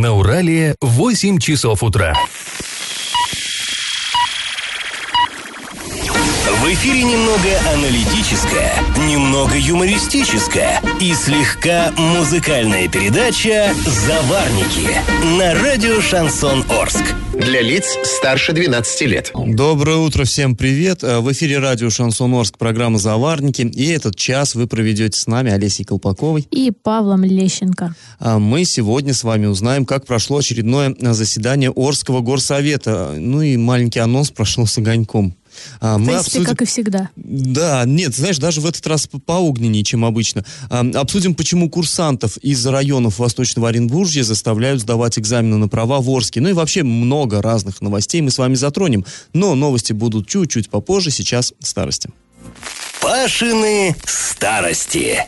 На Урале 8 часов утра. В эфире немного аналитическая, немного юмористическая и слегка музыкальная передача «Заварники» на радио «Шансон Орск». Для лиц старше 12 лет. Доброе утро, всем привет. Э, В эфире радио «Шансон Орск», программа «Заварники». И этот час вы проведете с нами, Олесей Колпаковой. и Павлом Лещенко. А Мы сегодня с вами узнаем, как прошло очередное э, заседание Орского горсовета. Ну и маленький анонс прошло с огоньком. А, В Мы принципе, обсудим- как и всегда. Да, нет, знаешь, даже в этот раз по- поогненнее, чем обычно. А, Обсудим, почему курсантов из районов Восточного Оренбуржья заставляют сдавать экзамены на права в Орске. Ну и вообще много разных новостей мы с вами затронем. Но новости будут чуть-чуть попозже, сейчас старости. Пашины старости.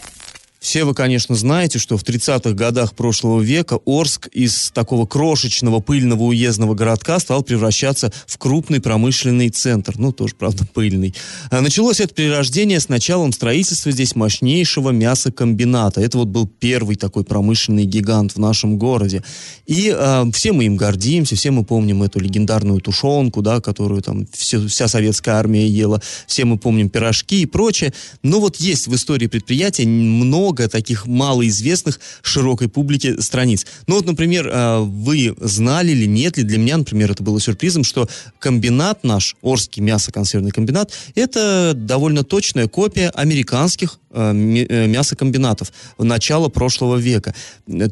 Все вы, конечно, знаете, что в 30-х годах прошлого века Орск из такого крошечного пыльного уездного городка стал превращаться в крупный промышленный центр. Ну, тоже, правда, пыльный. А Началось это перерождение с началом строительства здесь мощнейшего мясокомбината. Это вот был первый такой промышленный гигант в нашем городе. И а, все мы им гордимся, все мы помним эту легендарную тушенку, да, которую там все- вся советская армия ела. Все мы помним пирожки и прочее. Но вот есть в истории предприятия много таких малоизвестных широкой публике страниц. Ну вот, например, э, вы знали или нет ли, для меня, например, это было сюрпризом, что комбинат наш, Орский мясоконсервный комбинат, это довольно точная копия американских ме- э, мясокомбинатов начала прошлого века.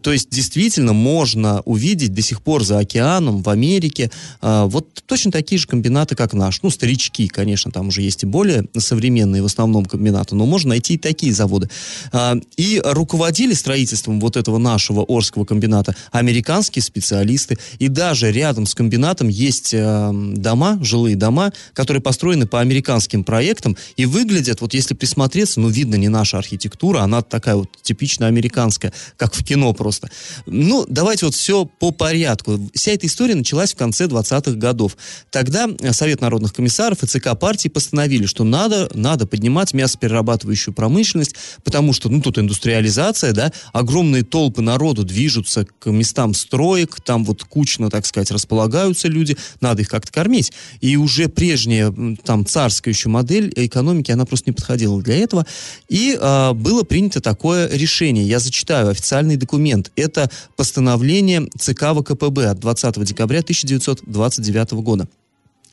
То есть, действительно, можно увидеть до сих пор за океаном, в Америке, э, вот точно такие же комбинаты, как наш. Ну, старички, конечно, там уже есть и более современные в основном комбинаты, но можно найти и такие заводы. И руководили строительством вот этого нашего Орского комбината американские специалисты. И даже рядом с комбинатом есть э, дома, жилые дома, которые построены по американским проектам и выглядят, вот если присмотреться, ну, видно не наша архитектура, она такая вот типично американская, как в кино просто. Ну, давайте вот все по порядку. Вся эта история началась в конце 20-х годов. Тогда э, Совет народных комиссаров и ЦК партии постановили, что надо, надо поднимать мясоперерабатывающую промышленность, потому что, ну, тут индустриализация, да, огромные толпы народу движутся к местам строек, там вот кучно, так сказать, располагаются люди, надо их как-то кормить. И уже прежняя, там, царская еще модель экономики, она просто не подходила для этого. И а, было принято такое решение. Я зачитаю официальный документ. Это постановление ЦК ВКПБ от 20 декабря 1929 года.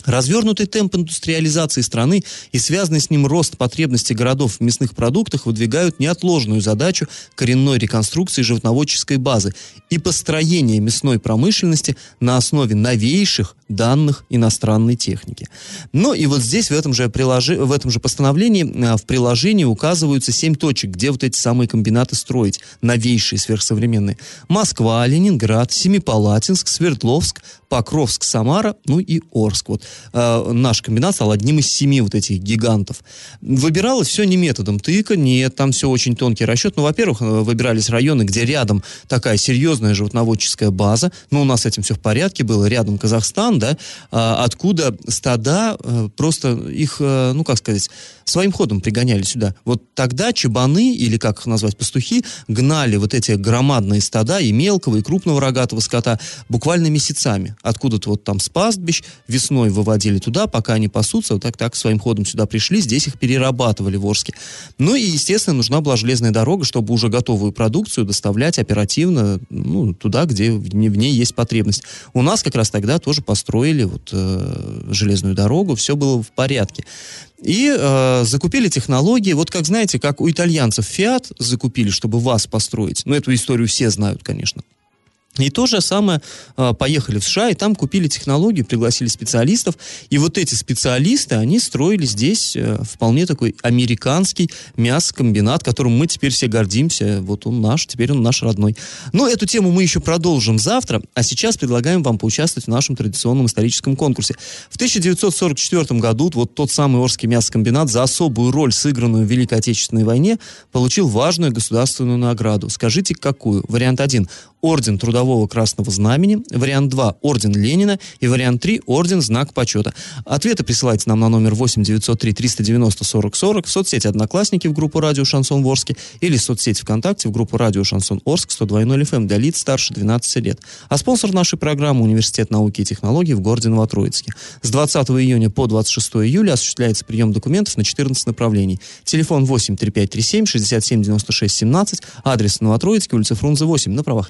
Развернутый темп индустриализации страны и связанный с ним рост потребностей городов в мясных продуктах выдвигают неотложную задачу коренной реконструкции животноводческой базы и построения мясной промышленности на основе новейших данных иностранной техники. Ну и вот здесь, в этом же, приложи- в этом же постановлении, а, в приложении указываются семь точек, где вот эти самые комбинаты строить, новейшие, сверхсовременные. Москва, Ленинград, Семипалатинск, Свердловск, Покровск, Самара, ну и Орск. Вот э, наш комбинат стал одним из семи вот этих гигантов. Выбиралось все не методом тыка, нет, там все очень тонкий расчет. Ну, во-первых, э, выбирались районы, где рядом такая серьезная животноводческая база. Ну, у нас с этим все в порядке было. Рядом Казахстан, да, а, откуда стада э, просто их, э, ну, как сказать, своим ходом пригоняли сюда. Вот тогда чебаны, или как их назвать, пастухи, гнали вот эти громадные стада и мелкого, и крупного рогатого скота буквально месяцами. Откуда-то вот там с пастбищ весной выводили туда, пока они пасутся, вот так-так своим ходом сюда пришли, здесь их перерабатывали в Орске. Ну и, естественно, нужна была железная дорога, чтобы уже готовую продукцию доставлять оперативно ну, туда, где в ней, есть потребность. У нас как раз тогда тоже построили вот, э, железную дорогу, все было в порядке. И э, закупили технологии, вот как знаете, как у итальянцев Fiat закупили, чтобы вас построить. Ну, эту историю все знают, конечно. И то же самое э, поехали в США, и там купили технологию, пригласили специалистов. И вот эти специалисты, они строили здесь э, вполне такой американский мясокомбинат, которым мы теперь все гордимся. Вот он наш, теперь он наш родной. Но эту тему мы еще продолжим завтра, а сейчас предлагаем вам поучаствовать в нашем традиционном историческом конкурсе. В 1944 году вот тот самый Орский мясокомбинат за особую роль, сыгранную в Великой Отечественной войне, получил важную государственную награду. Скажите, какую? Вариант один. Орден Трудового Красного Знамени, вариант 2 – Орден Ленина и вариант 3 – Орден Знак Почета. Ответы присылайте нам на номер 8 903 390 40 40 в соцсети Одноклассники в группу Радио Шансон Ворске или в соцсети ВКонтакте в группу Радио Шансон Орск 102.0 FM эм для лиц старше 12 лет. А спонсор нашей программы – Университет науки и технологий в городе Новотроицке. С 20 июня по 26 июля осуществляется прием документов на 14 направлений. Телефон 8 3537 67 96 17, адрес Новотроицкий, улица Фрунзе 8, на правах.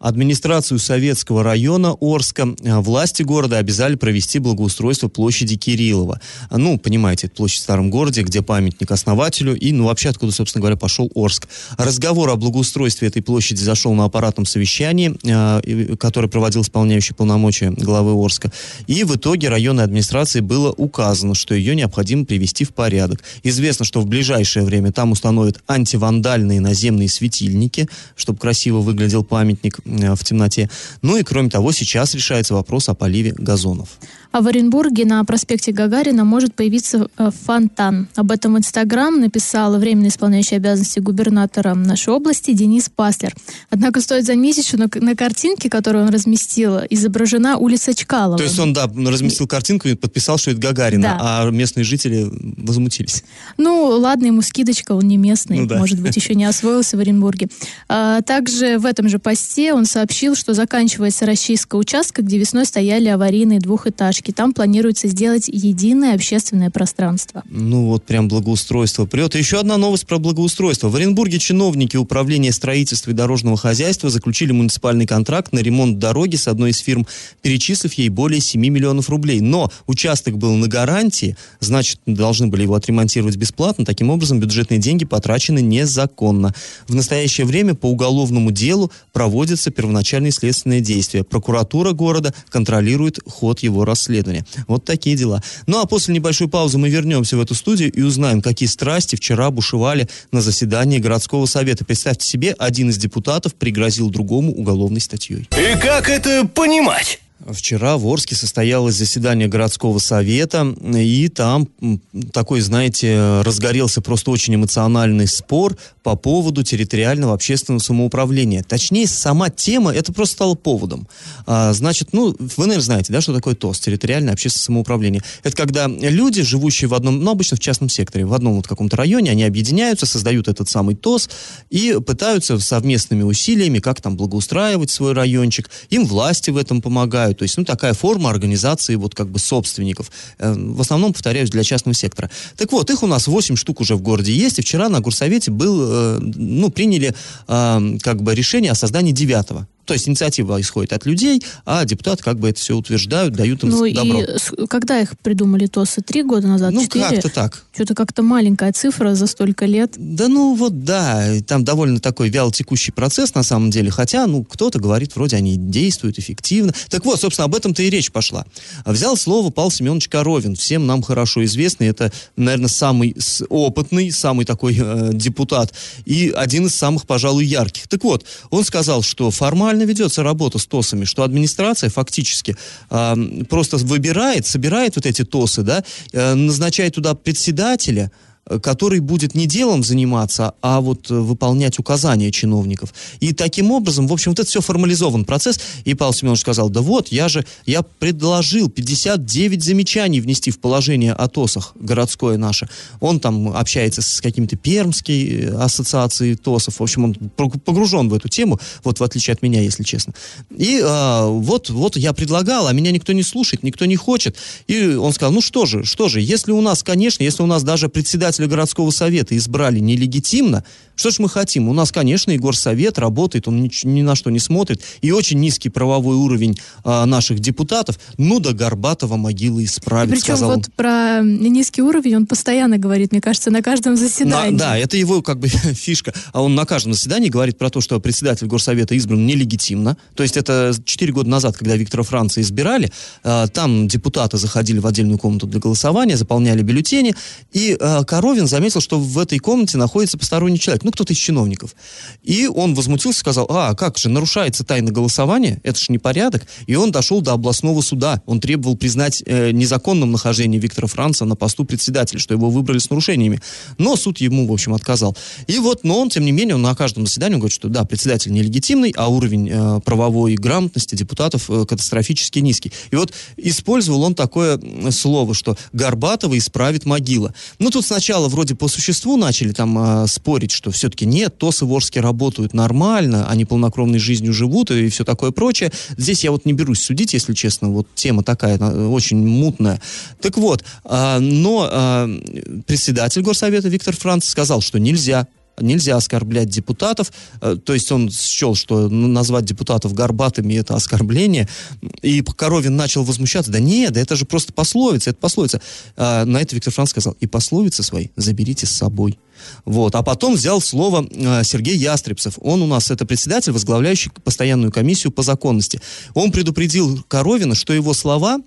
Администрацию Советского района Орска э, власти города обязали провести благоустройство площади Кириллова. Ну, понимаете, это площадь в старом городе, где памятник основателю и, ну, вообще, откуда, собственно говоря, пошел Орск. Разговор о благоустройстве этой площади зашел на аппаратном совещании, э, которое проводил исполняющий полномочия главы Орска. И в итоге районной администрации было указано, что ее необходимо привести в порядок. Известно, что в ближайшее время там установят антивандальные наземные светильники, чтобы красиво выглядел памятник Э, в темноте. Ну и кроме того, сейчас решается вопрос о поливе газонов. А в Оренбурге на проспекте Гагарина может появиться э, фонтан. Об этом в Инстаграм написал временно исполняющий обязанности губернатора нашей области Денис Паслер. Однако стоит заметить, что на, на картинке, которую он разместил, изображена улица Чкалова. То есть он, да, разместил картинку и подписал, что это Гагарина, да. а местные жители возмутились. Ну, ладно, ему скидочка, он не местный, ну, да. может быть, еще не освоился в Оренбурге. А, также в этом же посте он сообщил, что заканчивается расчистка участка, где весной стояли аварийные двухэтажки точки. Там планируется сделать единое общественное пространство. Ну вот прям благоустройство прет. Еще одна новость про благоустройство. В Оренбурге чиновники Управления строительства и дорожного хозяйства заключили муниципальный контракт на ремонт дороги с одной из фирм, перечислив ей более 7 миллионов рублей. Но участок был на гарантии, значит, должны были его отремонтировать бесплатно. Таким образом, бюджетные деньги потрачены незаконно. В настоящее время по уголовному делу проводятся первоначальные следственные действия. Прокуратура города контролирует ход его расследования расследования. Вот такие дела. Ну а после небольшой паузы мы вернемся в эту студию и узнаем, какие страсти вчера бушевали на заседании городского совета. Представьте себе, один из депутатов пригрозил другому уголовной статьей. И как это понимать? Вчера в Орске состоялось заседание городского совета, и там такой, знаете, разгорелся просто очень эмоциональный спор по поводу территориального общественного самоуправления. Точнее, сама тема, это просто стало поводом. А, значит, ну, вы, наверное, знаете, да, что такое ТОС, территориальное общественное самоуправление. Это когда люди, живущие в одном, ну, обычно в частном секторе, в одном вот каком-то районе, они объединяются, создают этот самый ТОС и пытаются совместными усилиями как там благоустраивать свой райончик. Им власти в этом помогают. То есть, ну, такая форма организации вот как бы собственников. Э, в основном, повторяюсь, для частного сектора. Так вот, их у нас 8 штук уже в городе есть, и вчера на горсовете был, э, ну, приняли э, как бы решение о создании девятого то есть инициатива исходит от людей, а депутаты как бы это все утверждают, дают им ну, добро. И когда их придумали ТОСы? Три года назад? Ну, как-то так. Что-то как-то маленькая цифра за столько лет. Да ну вот да, там довольно такой вялотекущий процесс на самом деле, хотя, ну, кто-то говорит, вроде они действуют эффективно. Так вот, собственно, об этом-то и речь пошла. Взял слово Павел Семенович Коровин, всем нам хорошо известный, это, наверное, самый опытный, самый такой э, депутат и один из самых, пожалуй, ярких. Так вот, он сказал, что формально правильно ведется работа с ТОСами, что администрация фактически э, просто выбирает, собирает вот эти ТОСы, да, э, назначает туда председателя, который будет не делом заниматься, а вот э, выполнять указания чиновников. И таким образом, в общем, вот это все формализован процесс. И Павел Семенович сказал, да вот, я же, я предложил 59 замечаний внести в положение о ТОСах городское наше. Он там общается с какими-то пермской э, ассоциацией ТОСов. В общем, он погружен в эту тему, вот в отличие от меня, если честно. И а, вот, вот я предлагал, а меня никто не слушает, никто не хочет. И он сказал, ну что же, что же, если у нас, конечно, если у нас даже председатель председателя городского совета избрали нелегитимно, что ж мы хотим? У нас, конечно, Егор Совет работает, он ни, ни на что не смотрит, и очень низкий правовой уровень а, наших депутатов. Ну да Горбатова могила исправит, Причем сказал вот он. про низкий уровень он постоянно говорит, мне кажется, на каждом заседании. На, да, это его как бы фишка. А он на каждом заседании говорит про то, что председатель Горсовета избран нелегитимно. То есть это 4 года назад, когда Виктора Франца избирали, а, там депутаты заходили в отдельную комнату для голосования, заполняли бюллетени, и а, Коровин заметил, что в этой комнате находится посторонний человек, ну, кто-то из чиновников. И он возмутился, сказал, а, как же, нарушается тайна голосования, это же непорядок. И он дошел до областного суда. Он требовал признать э, незаконным нахождение Виктора Франца на посту председателя, что его выбрали с нарушениями. Но суд ему, в общем, отказал. И вот, но он, тем не менее, он на каждом заседании говорит, что да, председатель нелегитимный, а уровень э, правовой грамотности депутатов э, катастрофически низкий. И вот использовал он такое слово, что Горбатова исправит могила. Ну, тут сначала вроде по существу начали там э, спорить, что все-таки нет, ТОС и Ворске работают нормально, они полнокровной жизнью живут и все такое прочее. Здесь я вот не берусь судить, если честно, вот тема такая очень мутная. Так вот, э, но э, председатель Горсовета Виктор Франц сказал, что нельзя нельзя оскорблять депутатов, э, то есть он счел, что назвать депутатов горбатыми это оскорбление, и Коровин начал возмущаться, да нет, да это же просто пословица, это пословица. А на это Виктор Франц сказал, и пословицы свои заберите с собой. Вот. А потом взял слово э, Сергей Ястребцев. Он у нас это председатель, возглавляющий постоянную комиссию по законности. Он предупредил Коровина, что его слова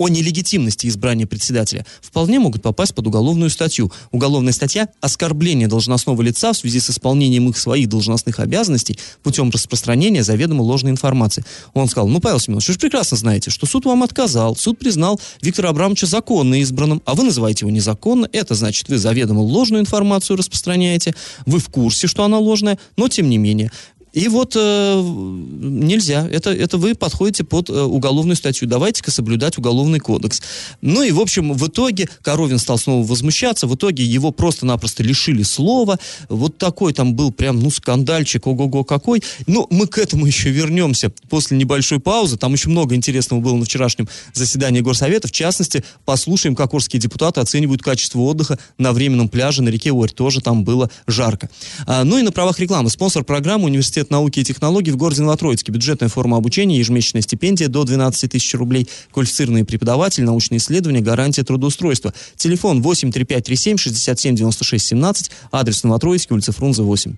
о нелегитимности избрания председателя вполне могут попасть под уголовную статью. Уголовная статья – оскорбление должностного лица в связи с исполнением их своих должностных обязанностей путем распространения заведомо ложной информации. Он сказал, ну, Павел Семенович, вы же прекрасно знаете, что суд вам отказал, суд признал Виктора Абрамовича законно избранным, а вы называете его незаконно, это значит, вы заведомо ложную информацию распространяете, вы в курсе, что она ложная, но тем не менее, и вот э, нельзя. Это, это вы подходите под э, уголовную статью. Давайте-ка соблюдать уголовный кодекс. Ну и, в общем, в итоге Коровин стал снова возмущаться. В итоге его просто-напросто лишили слова. Вот такой там был прям, ну, скандальчик, ого-го какой. Но мы к этому еще вернемся после небольшой паузы. Там еще много интересного было на вчерашнем заседании Горсовета. В частности, послушаем, как орские депутаты оценивают качество отдыха на временном пляже на реке Орь. Тоже там было жарко. А, ну и на правах рекламы. Спонсор программы университет университет науки и технологий в городе Новотроицке. Бюджетная форма обучения, ежемесячная стипендия до 12 тысяч рублей, квалифицированный преподаватель, научные исследования, гарантия трудоустройства. Телефон 83537 67 96 17, адрес Новотроицкий, улица Фрунзе 8.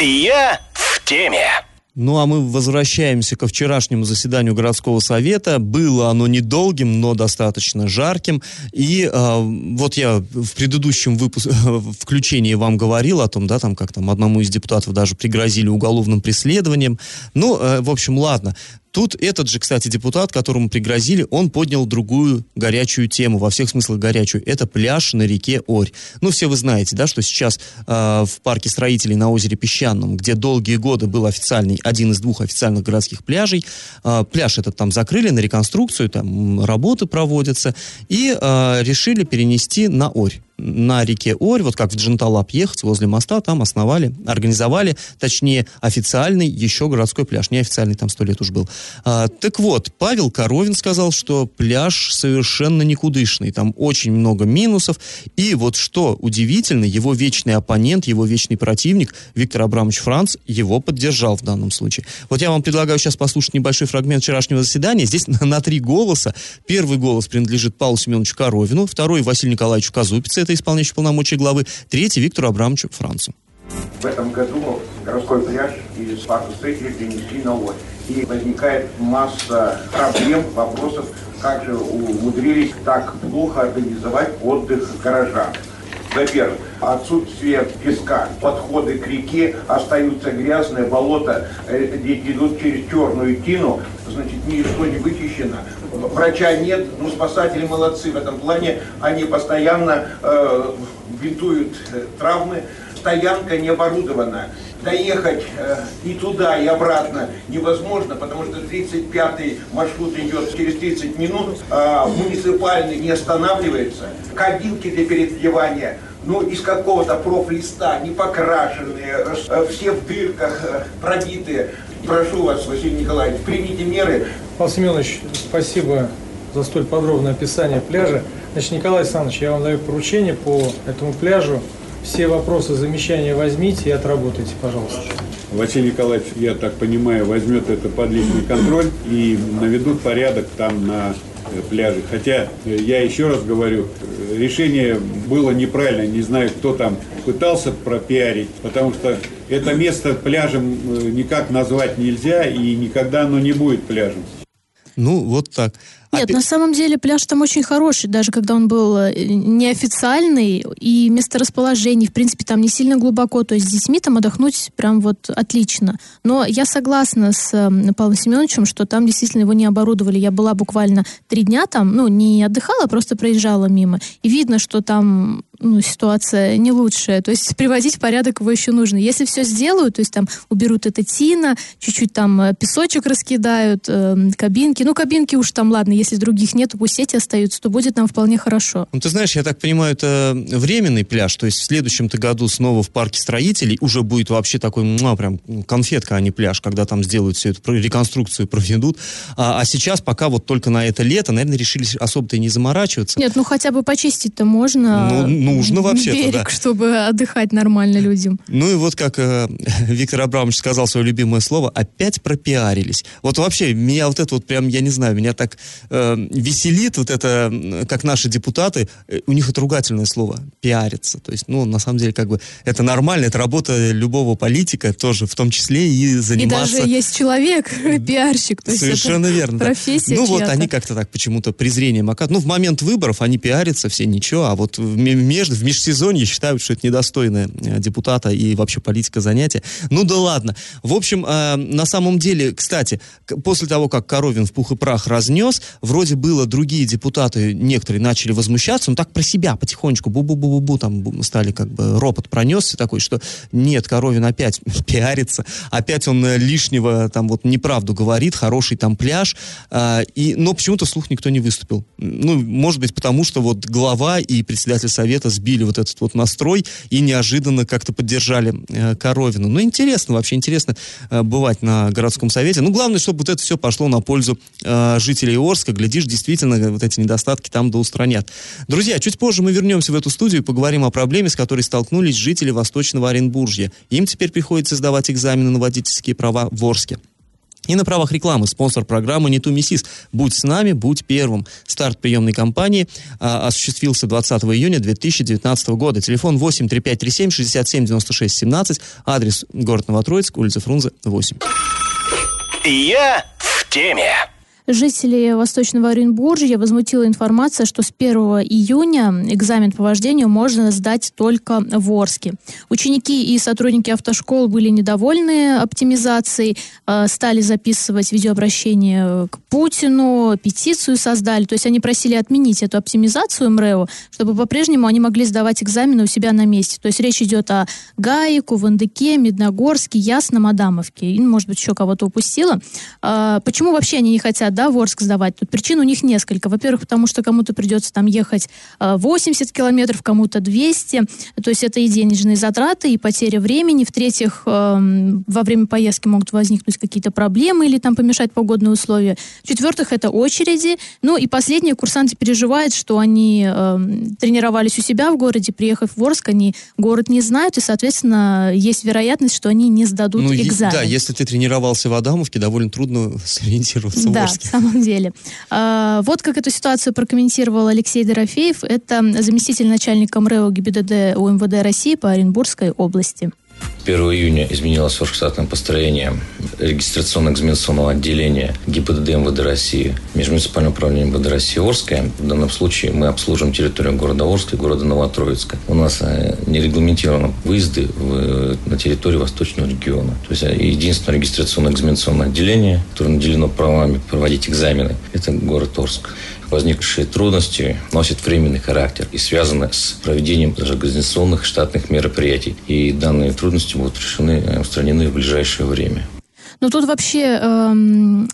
Я в теме. Ну а мы возвращаемся ко вчерашнему заседанию городского совета. Было оно недолгим, но достаточно жарким. И э, вот я в предыдущем выпуске, включении вам говорил о том, да, там как там одному из депутатов даже пригрозили уголовным преследованием. Ну, э, в общем, ладно. Тут этот же, кстати, депутат, которому пригрозили, он поднял другую горячую тему, во всех смыслах горячую. Это пляж на реке Орь. Ну, все вы знаете, да, что сейчас э, в парке строителей на озере Песчаном, где долгие годы был официальный, один из двух официальных городских пляжей, э, пляж этот там закрыли на реконструкцию, там работы проводятся, и э, решили перенести на Орь на реке Орь, вот как в Дженталап ехать, возле моста, там основали, организовали, точнее, официальный еще городской пляж, неофициальный там сто лет уж был. А, так вот, Павел Коровин сказал, что пляж совершенно никудышный, там очень много минусов, и вот что удивительно, его вечный оппонент, его вечный противник Виктор Абрамович Франц его поддержал в данном случае. Вот я вам предлагаю сейчас послушать небольшой фрагмент вчерашнего заседания, здесь на, на три голоса. Первый голос принадлежит Павлу Семеновичу Коровину, второй Василию Николаевичу Казупице, это исполняющий полномочия главы, третий Виктору Абрамовичу Францу. В этом году городской пляж из парка строителей перенесли на Ой. И возникает масса проблем, вопросов, как же умудрились так плохо организовать отдых горожан. Во-первых, отсутствие песка, подходы к реке остаются грязные, болота э, идут через черную тину, значит, ничто не вычищено. Врача нет, но спасатели молодцы в этом плане, они постоянно э, бинтуют э, травмы, стоянка не оборудована. Доехать э, и туда, и обратно невозможно, потому что 35-й маршрут идет через 30 минут, а муниципальный не останавливается. Кабинки для переодевания ну, из какого-то профлиста, не покрашенные, э, все в дырках, э, пробитые. Прошу вас, Василий Николаевич, примите меры. Павел Семенович, спасибо за столь подробное описание пляжа. Значит, Николай Александрович, я вам даю поручение по этому пляжу все вопросы, замечания возьмите и отработайте, пожалуйста. Василий Николаевич, я так понимаю, возьмет это под личный контроль и наведут порядок там на э, пляже. Хотя, э, я еще раз говорю, э, решение было неправильно. Не знаю, кто там пытался пропиарить, потому что это место пляжем никак назвать нельзя и никогда оно не будет пляжем. Ну, вот так. Нет, Опять- на самом деле пляж там очень хороший, даже когда он был э, неофициальный, и месторасположение, в принципе, там не сильно глубоко, то есть с детьми там отдохнуть прям вот отлично. Но я согласна с э, Павлом Семеновичем, что там действительно его не оборудовали. Я была буквально три дня там, ну, не отдыхала, а просто проезжала мимо. И видно, что там ну, ситуация не лучшая. То есть приводить в порядок его еще нужно. Если все сделают, то есть там уберут это тина, чуть-чуть там э, песочек раскидают, э, кабинки. Ну, кабинки уж там, ладно, если других нет, пусть эти остаются, то будет нам вполне хорошо. Ну, ты знаешь, я так понимаю, это временный пляж, то есть в следующем-то году снова в парке строителей уже будет вообще такой, муа, прям конфетка, а не пляж, когда там сделают всю эту реконструкцию, проведут. А, а сейчас пока вот только на это лето, наверное, решили особо-то и не заморачиваться. Нет, ну хотя бы почистить-то можно. Ну, нужно вообще-то, берег, да. чтобы отдыхать нормально людям. Ну и вот как э, Виктор Абрамович сказал свое любимое слово, опять пропиарились. Вот вообще, меня вот это вот прям, я не знаю, меня так э, веселит вот это, как наши депутаты, э, у них это ругательное слово, пиариться. То есть, ну, на самом деле, как бы, это нормально, это работа любого политика тоже, в том числе и И заниматься... даже есть человек, пиарщик. То есть Совершенно это верно. Профессия Ну вот они как-то так почему-то презрением оказывают. Ну, в момент выборов они пиарятся, все ничего, а вот в, ме- между, в межсезонье считают, что это недостойное э, депутата и вообще политика занятия. Ну да ладно. В общем, э, на самом деле, кстати, после того, как Коровин в пух и прах разнес, вроде было другие депутаты, некоторые начали возмущаться, ну так про себя потихонечку, бу-бу-бу-бу-бу, там стали как бы, ропот пронесся такой, что нет, Коровин опять пиарится, опять он э, лишнего там вот неправду говорит, хороший там пляж, а, и, но почему-то вслух никто не выступил. Ну, может быть, потому что вот глава и председатель совета сбили вот этот вот настрой и неожиданно как-то поддержали э, Коровину. Ну, интересно, вообще интересно э, бывать на городском совете. Ну, главное, чтобы вот это все пошло на пользу э, жителей Орска. Глядишь, действительно, э, вот эти недостатки там да устранят. Друзья, чуть позже мы вернемся в эту студию и поговорим о проблеме, с которой столкнулись жители Восточного Оренбуржья. Им теперь приходится сдавать экзамены на водительские права в Орске. И на правах рекламы спонсор программы «Не ту миссис». Будь с нами, будь первым. Старт приемной кампании а, осуществился 20 июня 2019 года. Телефон 8 3537 67 96 17. Адрес город Новотроицк, улица Фрунзе, 8. Я в теме. Жителей Восточного Оренбуржья возмутила информация, что с 1 июня экзамен по вождению можно сдать только в Орске. Ученики и сотрудники автошкол были недовольны оптимизацией, э, стали записывать видеообращение к Путину, петицию создали. То есть они просили отменить эту оптимизацию МРЭО, чтобы по-прежнему они могли сдавать экзамены у себя на месте. То есть речь идет о ГАИ, Кувандыке, Медногорске, Ясном, Адамовке. И, может быть, еще кого-то упустила. А, Почему вообще они не хотят да, в Орск сдавать? Тут причин у них несколько. Во-первых, потому что кому-то придется там ехать а, 80 километров, кому-то 200. То есть это и денежные затраты, и потеря времени. В-третьих, эм, во время поездки могут возникнуть какие-то проблемы или там помешать погодные условия. В-четвертых, это очереди. Ну и последнее, курсанты переживают, что они эм, тренировались у себя в городе, приехав в Орск, они город не знают, и, соответственно, есть вероятность, что они не сдадут Ну, экзамен. да, если ты тренировался в Адамовке, довольно трудно сориентироваться в Да, Орске. В самом деле. А, вот как эту ситуацию прокомментировал Алексей Дорофеев. Это заместитель начальника МРЭО ГИБДД УМВД России по Оренбургской области. 1 июня изменилось оргштатное построение регистрационно-экзаменационного отделения ГИБДД МВД России, Межмуниципального управления МВД России Орское. В данном случае мы обслуживаем территорию города Орска и города Новотроицка. У нас э, не регламентированы выезды в- на территорию Восточного региона. То есть э, единственное регистрационно-экзаменационное отделение, которое наделено правами проводить экзамены, это город Орск возникшие трудности носят временный характер и связаны с проведением даже организационных штатных мероприятий. И данные трудности будут решены, э, устранены в ближайшее время. Но тут вообще эм,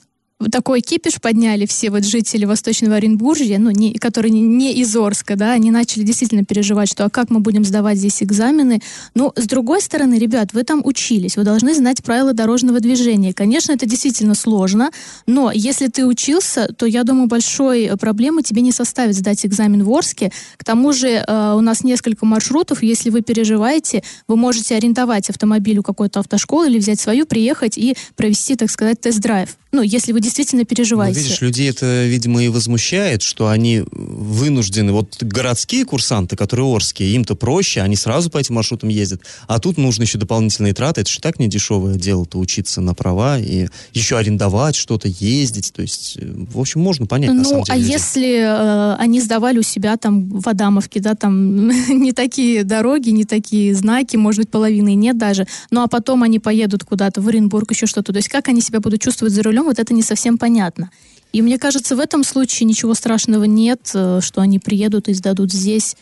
такой кипиш подняли все вот жители Восточного Оренбуржья, ну, не, которые не, не из Орска, да, они начали действительно переживать, что а как мы будем сдавать здесь экзамены. Но, с другой стороны, ребят, вы там учились, вы должны знать правила дорожного движения. Конечно, это действительно сложно, но если ты учился, то, я думаю, большой э, проблемы тебе не составит сдать экзамен в Орске. К тому же э, у нас несколько маршрутов, если вы переживаете, вы можете арендовать автомобиль у какой-то автошколы или взять свою, приехать и провести, так сказать, тест-драйв. Ну, если вы действительно переживаете. Ну, видишь, людей это, видимо, и возмущает, что они вынуждены, вот городские курсанты, которые орские, им-то проще, они сразу по этим маршрутам ездят, а тут нужно еще дополнительные траты, это же так не дешевое дело-то учиться на права и еще арендовать что-то, ездить, то есть, э, в общем, можно понять, ну, на самом деле. а людей. если э, они сдавали у себя там в Адамовке, да, там не такие дороги, не такие знаки, может быть, половины нет даже, ну а потом они поедут куда-то в Оренбург, еще что-то, то есть как они себя будут чувствовать за рулем, вот это не совсем понятно. И мне кажется, в этом случае ничего страшного нет, э, что они приедут и сдадут здесь.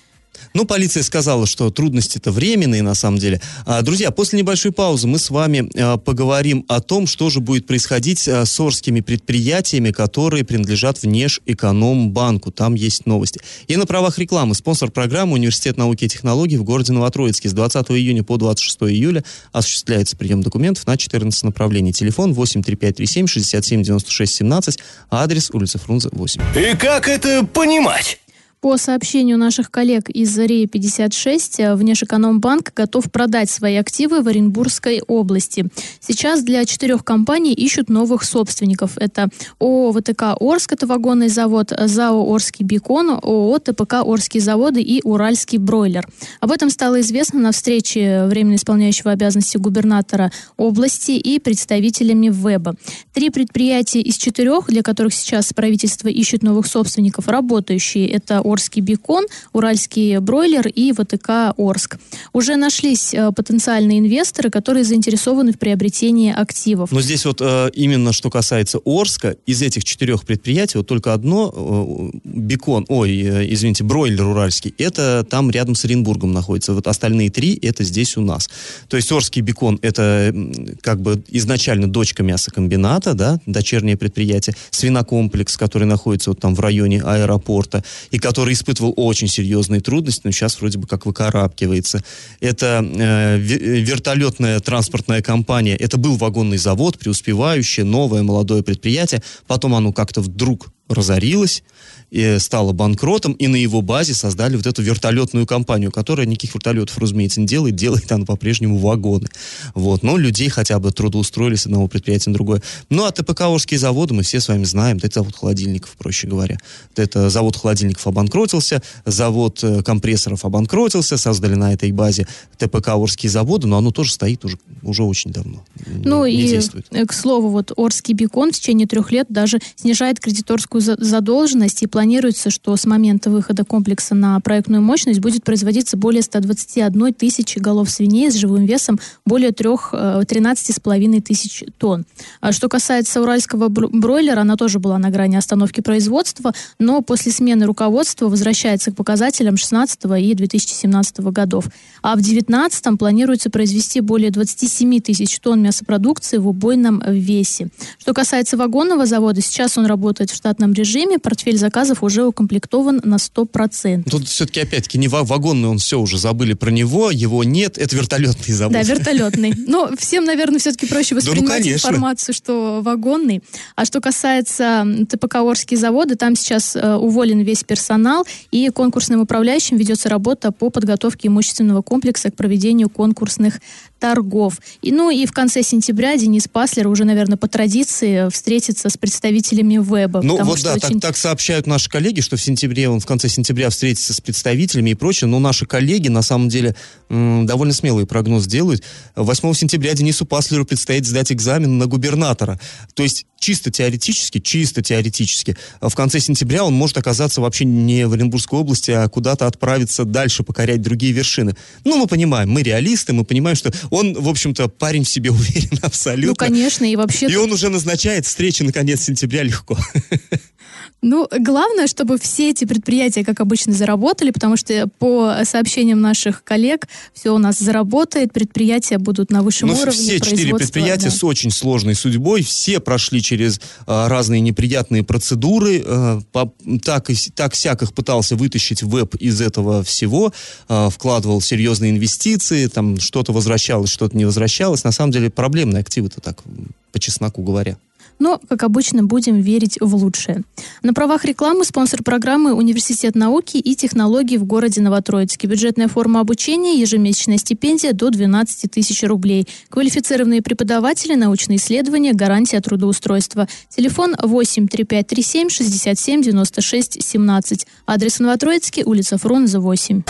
Ну, полиция сказала, что трудности-то временные на самом деле. А, друзья, после небольшой паузы мы с вами а, поговорим о том, что же будет происходить а, с орскими предприятиями, которые принадлежат Внешэкономбанку. Там есть новости. И на правах рекламы спонсор программы Университет науки и технологий в городе Новотроицке. С 20 июня по 26 июля осуществляется прием документов на 14 направлений. Телефон 83537 67 96 17, адрес улица Фрунзе 8. И как это понимать? По сообщению наших коллег из РЕИ-56, Внешэкономбанк готов продать свои активы в Оренбургской области. Сейчас для четырех компаний ищут новых собственников. Это ООО ВТК «Орск», это вагонный завод, ЗАО «Орский Бекон», ООО ТПК «Орские заводы» и «Уральский бройлер». Об этом стало известно на встрече временно исполняющего обязанности губернатора области и представителями ВЭБа. Три предприятия из четырех, для которых сейчас правительство ищет новых собственников, работающие. Это Орский Бекон, Уральский бройлер и ВТК Орск. Уже нашлись э, потенциальные инвесторы, которые заинтересованы в приобретении активов. Но здесь вот э, именно что касается Орска, из этих четырех предприятий вот только одно, э, Бекон, ой, извините, бройлер уральский, это там рядом с Оренбургом находится. Вот остальные три это здесь у нас. То есть Орский Бекон это как бы изначально дочка мясокомбината, да, дочернее предприятие, свинокомплекс, который находится вот там в районе аэропорта, и который испытывал очень серьезные трудности, но сейчас вроде бы как выкарабкивается. Это э, ве- вертолетная транспортная компания. Это был вагонный завод, преуспевающее, новое, молодое предприятие. Потом оно как-то вдруг разорилось, и стало банкротом, и на его базе создали вот эту вертолетную компанию, которая никаких вертолетов, разумеется, не делает, делает она по-прежнему вагоны. Вот. Но людей хотя бы трудоустроили с одного предприятия на другое. Ну, а ТПК Орские заводы мы все с вами знаем. Это завод холодильников, проще говоря. Это завод холодильников обанкротился, завод э, компрессоров обанкротился, создали на этой базе ТПК Орские заводы, но оно тоже стоит уже, уже очень давно. Ну не, и, действует. э, к слову, вот Орский Бекон в течение трех лет даже снижает кредиторскую за- задолженность, и планируется, что с момента выхода комплекса на проектную мощность будет производиться более 121 тысячи голов свиней с живым весом более трех, э, 13,5 тысяч тонн. А что касается уральского бро- бройлера, она тоже была на грани остановки производства, но после смены руководства возвращается к показателям 16 и 2017 годов. А в 2019 планируется произвести более 27 тысяч тонн мясопродукции в убойном весе. Что касается вагонного завода, сейчас он работает в штатном режиме, портфель заказов уже укомплектован на 100%. Тут все-таки, опять-таки, не ва- вагонный, он все, уже забыли про него, его нет, это вертолетный завод. Да, вертолетный. Но всем, наверное, все-таки проще ну, воспринимать конечно. информацию, что вагонный. А что касается ТПК Орские заводы, там сейчас э, уволен весь персонал, и конкурсным управляющим ведется работа по подготовке имущественного комплекса к проведению конкурсных торгов. И, ну и в конце сентября Денис Паслер уже, наверное, по традиции встретится с представителями ВЭБа. Ну вот да, так, очень- так сообщают наши коллеги, что в сентябре, он в конце сентября встретится с представителями и прочее, но наши коллеги на самом деле м, довольно смелый прогноз делают. 8 сентября Денису Паслеру предстоит сдать экзамен на губернатора. То есть чисто теоретически, чисто теоретически, в конце сентября он может оказаться вообще не в Оренбургской области, а куда-то отправиться дальше, покорять другие вершины. Ну, мы понимаем, мы реалисты, мы понимаем, что он, в общем-то, парень в себе уверен абсолютно. Ну, конечно, и вообще... И он уже назначает встречи на конец сентября легко. Ну, главное, чтобы все эти предприятия, как обычно, заработали, потому что по сообщениям наших коллег все у нас заработает, предприятия будут на высшем Ну, уровне. все четыре предприятия да. с очень сложной судьбой, все прошли через а, разные неприятные процедуры, а, по- так и так сяк их пытался вытащить веб из этого всего, а, вкладывал серьезные инвестиции, там что-то возвращалось, что-то не возвращалось. На самом деле проблемные активы-то так, по чесноку говоря. Но, как обычно, будем верить в лучшее. На правах рекламы спонсор программы Университет науки и технологий в городе Новотроицке. Бюджетная форма обучения, ежемесячная стипендия до 12 тысяч рублей. Квалифицированные преподаватели, научные исследования, гарантия трудоустройства. Телефон 8 3537 67 96 17. Адрес Новотроицкий, улица Фрунзе, 8.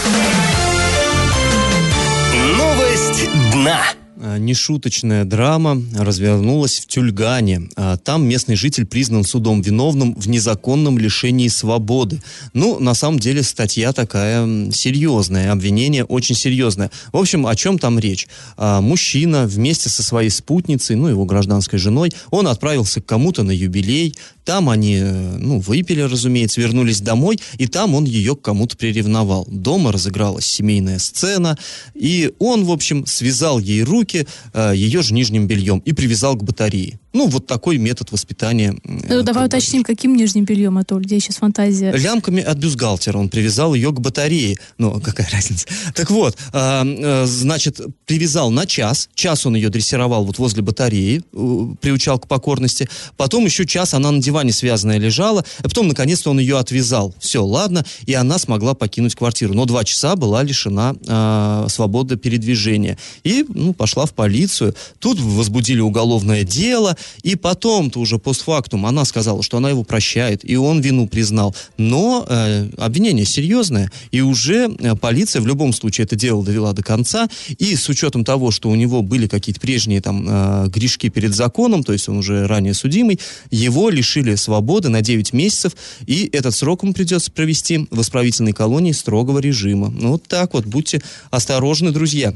Новость дна. А, Нешуточная драма развернулась в Тюльгане. А, Там местный житель признан судом виновным в незаконном лишении свободы. Ну, на самом деле, статья такая серьезная, обвинение очень серьезное. В общем, о чем там речь? А, Мужчина вместе со своей спутницей, ну, его гражданской женой, он отправился к кому-то на юбилей. Там они, э, ну, выпили, разумеется, вернулись домой, и там он ее к кому-то приревновал. Дома разыгралась семейная сцена, и он, в общем, связал ей руки э, ее же нижним бельем и привязал к батарее. Ну, вот такой метод воспитания. э, Ну, давай уточним, каким нижним бельем, а то у людей сейчас фантазия. Лямками от бюстгальтера он привязал ее к батарее. Ну, какая разница. Так вот, а, э, значит, привязал на час. Час он ее дрессировал вот возле батареи, э, приучал к покорности. Потом еще час она на диване связанная лежала. А потом, наконец-то, он ее отвязал. Все, ладно. И она смогла покинуть квартиру. Но два часа была лишена а, свободы передвижения. И, ну, пошла в полицию. Тут возбудили уголовное дело. И потом-то уже постфактум она сказала, что она его прощает, и он вину признал. Но э, обвинение серьезное, и уже э, полиция в любом случае это дело довела до конца. И с учетом того, что у него были какие-то прежние там э, грешки перед законом, то есть он уже ранее судимый, его лишили свободы на 9 месяцев, и этот срок ему придется провести в исправительной колонии строгого режима. Ну, вот так вот, будьте осторожны, друзья.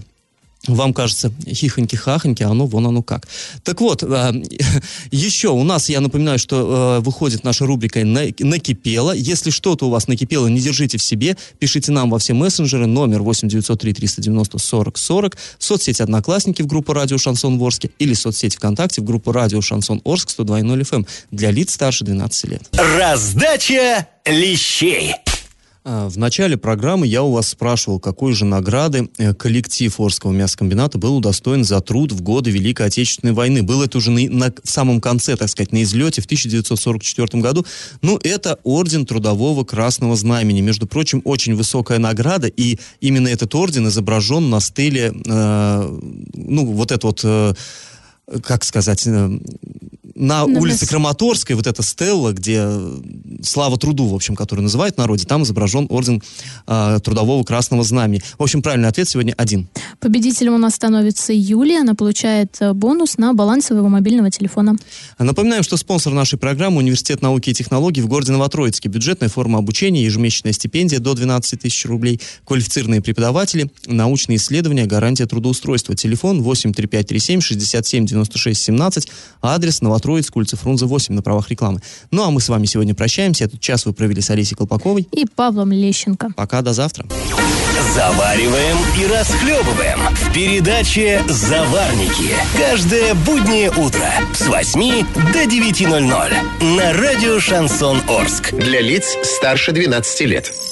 Вам кажется, хихоньки-хахоньки, а оно вон оно как. Так вот, э, еще у нас, я напоминаю, что э, выходит наша рубрика «На- «Накипело». Если что-то у вас накипело, не держите в себе, пишите нам во все мессенджеры, номер 8903 390 40 40, соцсети «Одноклассники» в группу «Радио Шансон Ворске» или соцсети ВКонтакте в группу «Радио Шансон Орск» 102.0 FM для лиц старше 12 лет. Раздача лещей. А, В начале программы я у вас спрашивал, какой же награды э, коллектив Орского мясокомбината был удостоен за труд в годы Великой Отечественной войны. Было это уже на, на- в самом конце, так сказать, на излете в 1944 году. Ну, это Орден Трудового Красного Знамени. Между прочим, очень высокая награда, и именно этот орден изображен на стеле, э, ну, вот это вот... э, как сказать, э, на На улице Краматорской, вот эта стелла, где э, слава труду, в общем, которую называют в народе, там изображен орден э, Трудового Красного Знамени. В общем, правильный ответ сегодня один. Победителем у нас становится Юлия. Она получает э, бонус на баланс своего мобильного телефона. Напоминаем, что спонсор нашей программы Университет науки и технологий в городе Новотроицке. Бюджетная форма обучения, ежемесячная стипендия до 12 тысяч рублей, квалифицированные преподаватели, научные исследования, гарантия трудоустройства. Телефон 83537 67 96 17, адрес Новотроицк, улица Фрунзе 8 на правах рекламы. Ну а мы с вами сегодня прощаемся. Этот час вы провели с Олесей Колпаковой. И Павлом Лещенко. Пока, до завтра. Завариваем и расхлебываем в передаче «Заварники». Каждое буднее утро с 8 до 9.00 на радио «Шансон Орск». Для лиц старше 12 лет.